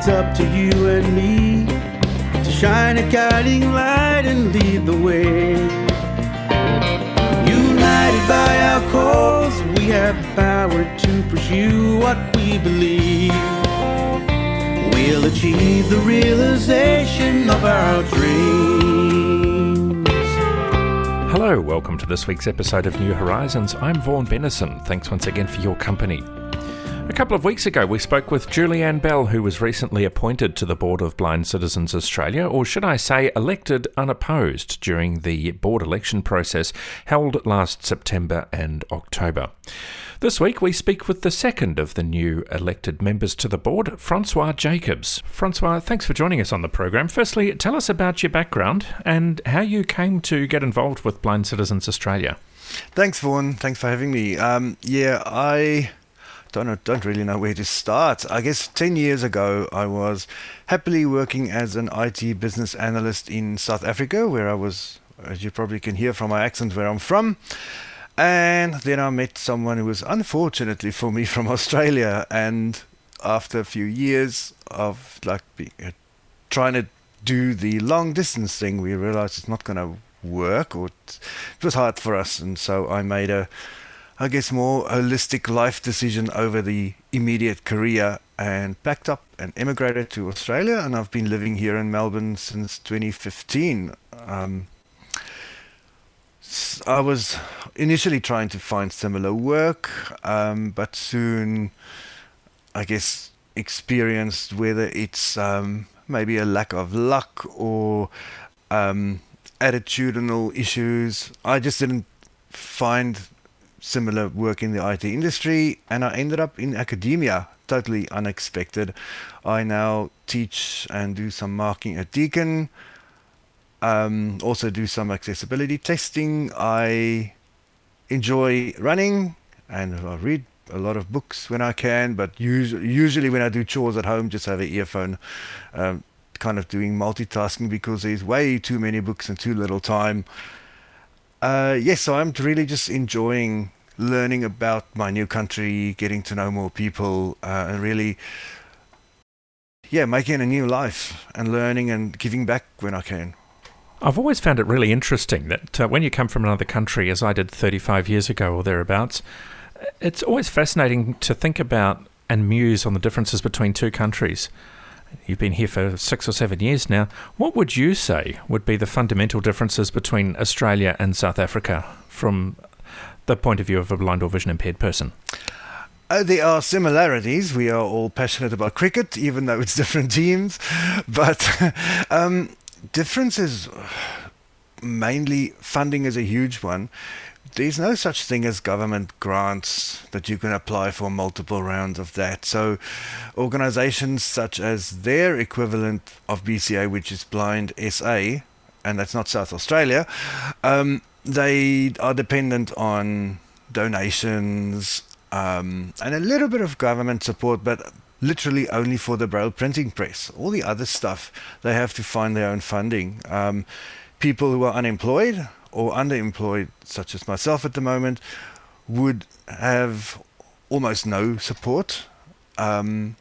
it's up to you and me to shine a guiding light and lead the way. United by our cause, we have the power to pursue what we believe. We'll achieve the realization of our dreams. Hello, welcome to this week's episode of New Horizons. I'm Vaughan Bennison. Thanks once again for your company. A couple of weeks ago, we spoke with Julianne Bell, who was recently appointed to the Board of Blind Citizens Australia, or should I say, elected unopposed during the board election process held last September and October. This week, we speak with the second of the new elected members to the board, Francois Jacobs. Francois, thanks for joining us on the program. Firstly, tell us about your background and how you came to get involved with Blind Citizens Australia. Thanks, Vaughan. Thanks for having me. Um, yeah, I don't don't really know where to start. I guess 10 years ago, I was happily working as an IT business analyst in South Africa, where I was, as you probably can hear from my accent, where I'm from. And then I met someone who was unfortunately for me from Australia. And after a few years of like uh, trying to do the long distance thing, we realized it's not going to work, or it was hard for us. And so I made a I guess, more holistic life decision over the immediate career and packed up and emigrated to Australia. And I've been living here in Melbourne since 2015. Um, I was initially trying to find similar work, um, but soon, I guess, experienced whether it's um, maybe a lack of luck or um, attitudinal issues. I just didn't find similar work in the IT industry, and I ended up in academia. Totally unexpected. I now teach and do some marking at Deakin. Um, also do some accessibility testing. I enjoy running and I read a lot of books when I can, but usually, usually when I do chores at home, just have an earphone, um, kind of doing multitasking because there's way too many books and too little time. Uh, yes, so I'm really just enjoying learning about my new country, getting to know more people, uh, and really, yeah, making a new life and learning and giving back when I can. I've always found it really interesting that uh, when you come from another country, as I did 35 years ago or thereabouts, it's always fascinating to think about and muse on the differences between two countries. You've been here for six or seven years now. What would you say would be the fundamental differences between Australia and South Africa from the point of view of a blind or vision impaired person? Uh, there are similarities. We are all passionate about cricket, even though it's different teams. But um, differences, mainly funding is a huge one there's no such thing as government grants that you can apply for multiple rounds of that. So, organizations such as their equivalent of BCA, which is Blind SA, and that's not South Australia, um, they are dependent on donations um, and a little bit of government support, but literally only for the braille printing press. All the other stuff, they have to find their own funding. Um, people who are unemployed or underemployed, such as myself at the moment, would have almost no support. Um,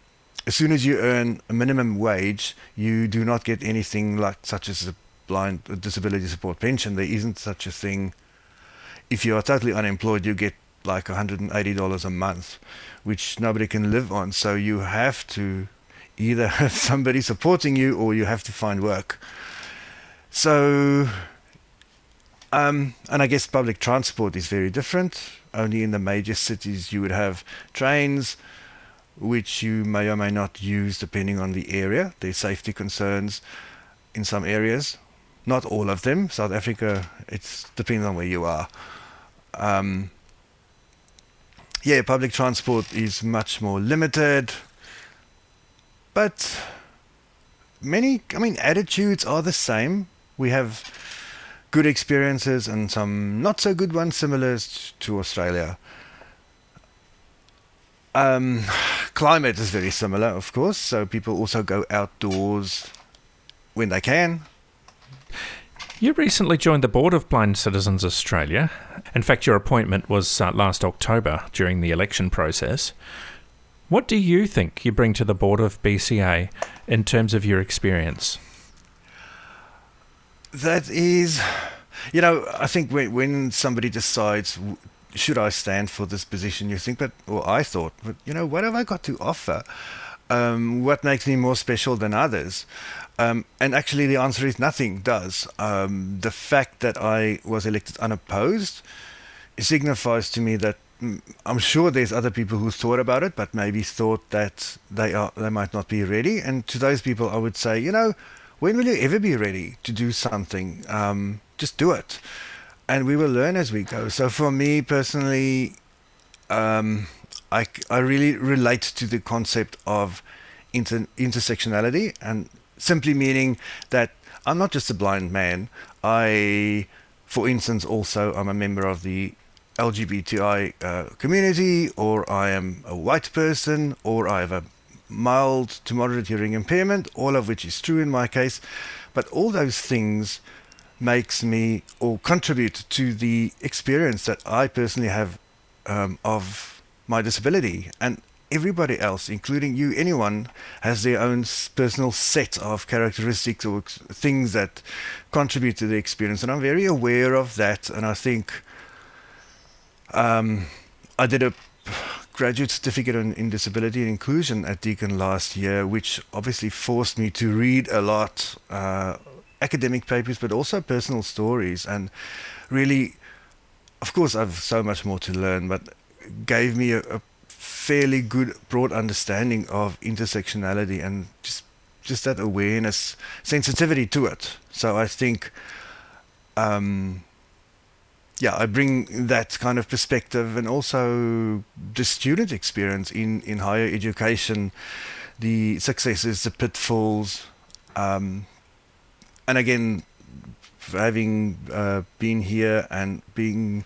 as soon as you earn a minimum wage, you do not get anything like such as a blind disability support pension. There isn't such a thing. If you are totally unemployed, you get like $180 a month, which nobody can live on. So you have to either have somebody supporting you or you have to find work. So um, and I guess public transport is very different. Only in the major cities you would have trains, which you may or may not use depending on the area. There's safety concerns in some areas, not all of them. South Africa, it depends on where you are. Um, yeah, public transport is much more limited, but many, I mean, attitudes are the same. We have good experiences and some not so good ones, similar to Australia. Um, climate is very similar, of course, so people also go outdoors when they can. You recently joined the board of Blind Citizens Australia. In fact, your appointment was uh, last October during the election process. What do you think you bring to the board of BCA in terms of your experience? That is, you know, I think when, when somebody decides, should I stand for this position, you think, but, or I thought, but, you know, what have I got to offer? Um, what makes me more special than others? Um, and actually, the answer is nothing does. Um, the fact that I was elected unopposed signifies to me that mm, I'm sure there's other people who thought about it, but maybe thought that they are they might not be ready. And to those people, I would say, you know, when will you ever be ready to do something? Um, just do it, and we will learn as we go. So for me personally, um, I I really relate to the concept of inter- intersectionality and simply meaning that I'm not just a blind man. I, for instance, also I'm a member of the LGBTI uh, community, or I am a white person, or I have a mild to moderate hearing impairment, all of which is true in my case. But all those things makes me or contribute to the experience that I personally have um, of my disability. And everybody else, including you, anyone, has their own personal set of characteristics or things that contribute to the experience. And I'm very aware of that. And I think um, I did a graduate certificate in, in, disability and inclusion at Deakin last year, which obviously forced me to read a lot. Uh, academic papers, but also personal stories, and really, of course, I've so much more to learn, but gave me a, a fairly good broad understanding of intersectionality and just just that awareness, sensitivity to it. So I think, um, yeah, I bring that kind of perspective and also the student experience in, in higher education, the successes, the pitfalls, um, and again, having uh, been here and being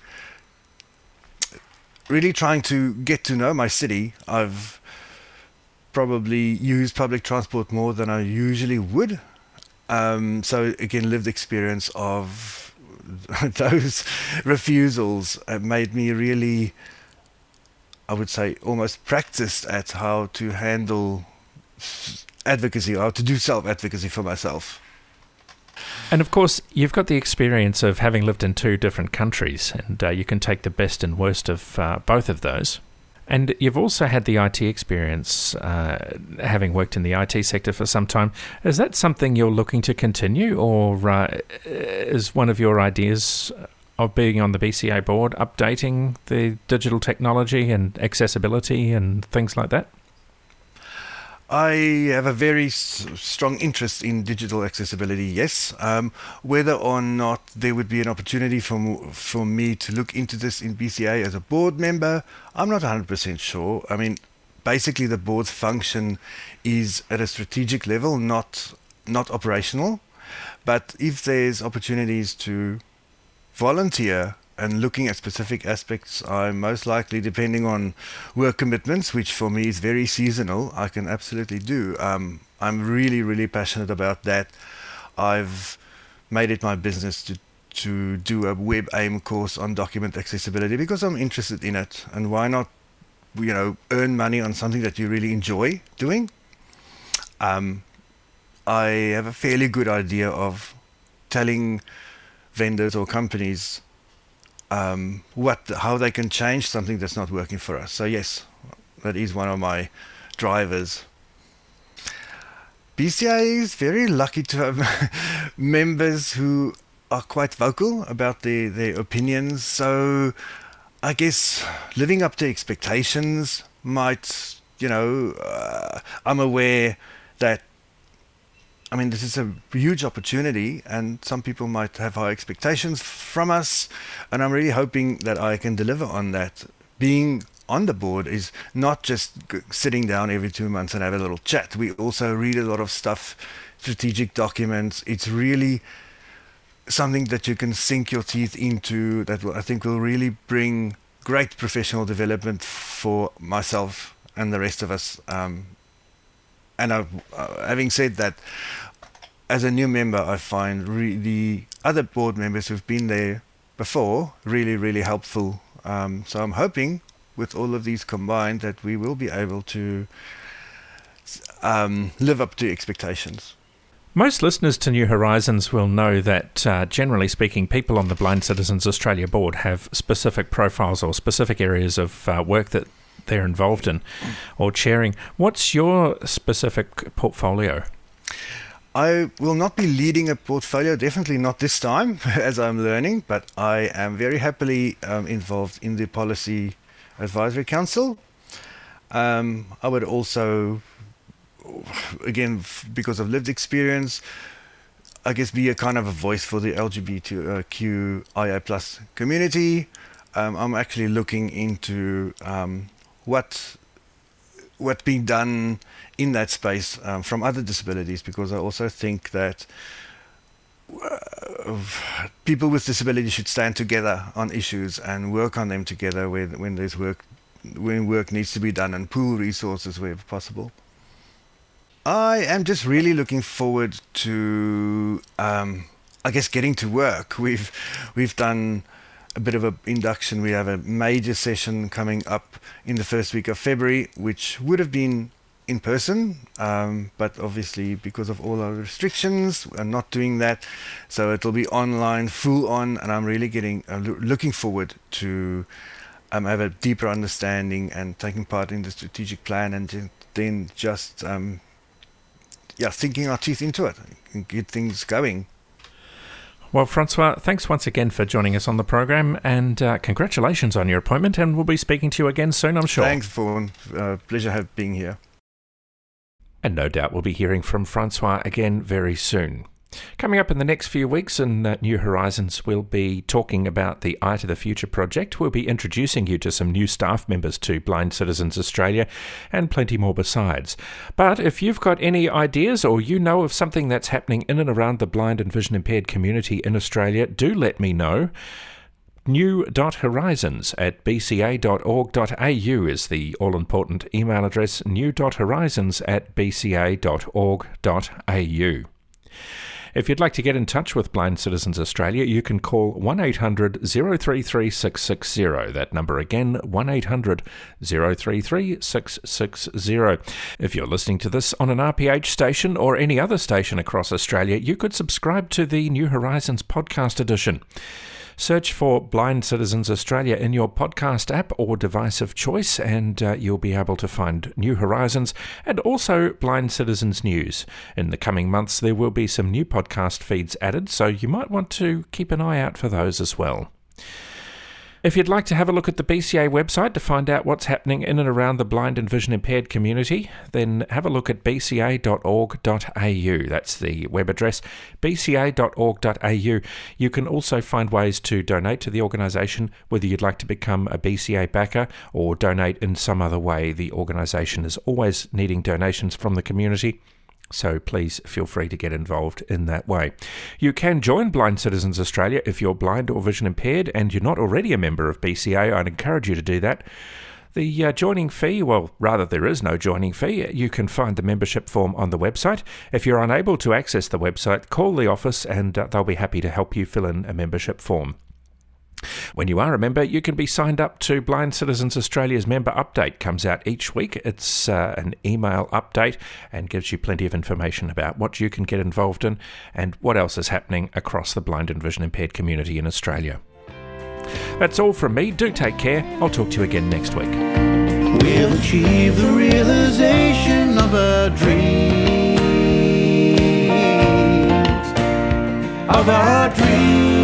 really trying to get to know my city. I've probably used public transport more than I usually would. Um, so again, lived experience of those refusals made me really, I would say, almost practiced at how to handle advocacy, how to do self advocacy for myself. And of course, you've got the experience of having lived in two different countries, and uh, you can take the best and worst of uh, both of those. And you've also had the IT experience, uh, having worked in the IT sector for some time. Is that something you're looking to continue, or uh, is one of your ideas of being on the BCA board updating the digital technology and accessibility and things like that? I have a very s- strong interest in digital accessibility. Yes, um, whether or not there would be an opportunity for for me to look into this in BCA as a board member, I'm not 100% sure. I mean, basically, the board's function is at a strategic level, not not operational. But if there's opportunities to volunteer and looking at specific aspects, I'm most likely, depending on work commitments, which for me is very seasonal, I can absolutely do. Um, I'm really, really passionate about that. I've made it my business to to do a WebAIM course on document accessibility because I'm interested in it. And why not, you know, earn money on something that you really enjoy doing? Um, I have a fairly good idea of telling vendors or companies um, what how they can change something that's not working for us. So yes, that is one of my drivers. BCA is very lucky to have members who are quite vocal about their, their opinions. So I guess living up to expectations might, you know, uh, I'm aware that I mean, this is a huge opportunity, and some people might have high expectations from us, and I'm really hoping that I can deliver on that. Being on the board is not just sitting down every two months and have a little chat. We also read a lot of stuff, strategic documents. It's really something that you can sink your teeth into that I think will really bring great professional development for myself and the rest of us. Um, and uh, having said that, as a new member, I find re- the other board members who've been there before really, really helpful. Um, so I'm hoping with all of these combined that we will be able to um, live up to expectations. Most listeners to New Horizons will know that, uh, generally speaking, people on the Blind Citizens Australia board have specific profiles or specific areas of uh, work that they're involved in or chairing. What's your specific portfolio? I will not be leading a portfolio, definitely not this time, as I'm learning, but I am very happily um, involved in the Policy Advisory Council. Um, I would also again, because of lived experience, I guess be a kind of a voice for the LGBTQIA plus community. Um, I'm actually looking into what what's being done in that space um, from other disabilities because I also think that uh, people with disabilities should stand together on issues and work on them together when when there's work when work needs to be done and pool resources wherever possible. I am just really looking forward to, um, I guess, getting to work. We've we've done a bit of an induction. We have a major session coming up in the first week of February, which would have been in person, um, but obviously because of all our restrictions, we're not doing that. So it'll be online, full on, and I'm really getting uh, lo- looking forward to um, have a deeper understanding and taking part in the strategic plan, and then just um, yeah, sinking our teeth into it and get things going. Well, Francois, thanks once again for joining us on the program, and uh, congratulations on your appointment. And we'll be speaking to you again soon, I'm sure. Thanks, Vaughan. Uh, pleasure have being here. And no doubt we'll be hearing from Francois again very soon. Coming up in the next few weeks in uh, New Horizons, we'll be talking about the Eye to the Future project. We'll be introducing you to some new staff members to Blind Citizens Australia and plenty more besides. But if you've got any ideas or you know of something that's happening in and around the blind and vision impaired community in Australia, do let me know. New.horizons at bca.org.au is the all important email address. New.horizons at bca.org.au. If you'd like to get in touch with Blind Citizens Australia, you can call 1 800 033 660. That number again, 1 800 033 660. If you're listening to this on an RPH station or any other station across Australia, you could subscribe to the New Horizons podcast edition. Search for Blind Citizens Australia in your podcast app or device of choice, and uh, you'll be able to find New Horizons and also Blind Citizens News. In the coming months, there will be some new podcast feeds added, so you might want to keep an eye out for those as well. If you'd like to have a look at the BCA website to find out what's happening in and around the blind and vision impaired community, then have a look at bca.org.au. That's the web address, bca.org.au. You can also find ways to donate to the organisation, whether you'd like to become a BCA backer or donate in some other way. The organisation is always needing donations from the community. So please feel free to get involved in that way. You can join Blind Citizens Australia if you're blind or vision impaired and you're not already a member of BCA. I'd encourage you to do that. The uh, joining fee, well, rather, there is no joining fee. You can find the membership form on the website. If you're unable to access the website, call the office and uh, they'll be happy to help you fill in a membership form. When you are a member, you can be signed up to Blind Citizens Australia's member update. Comes out each week. It's uh, an email update and gives you plenty of information about what you can get involved in and what else is happening across the blind and vision impaired community in Australia. That's all from me. Do take care. I'll talk to you again next week. We'll achieve the realization of our dreams. Of our dreams.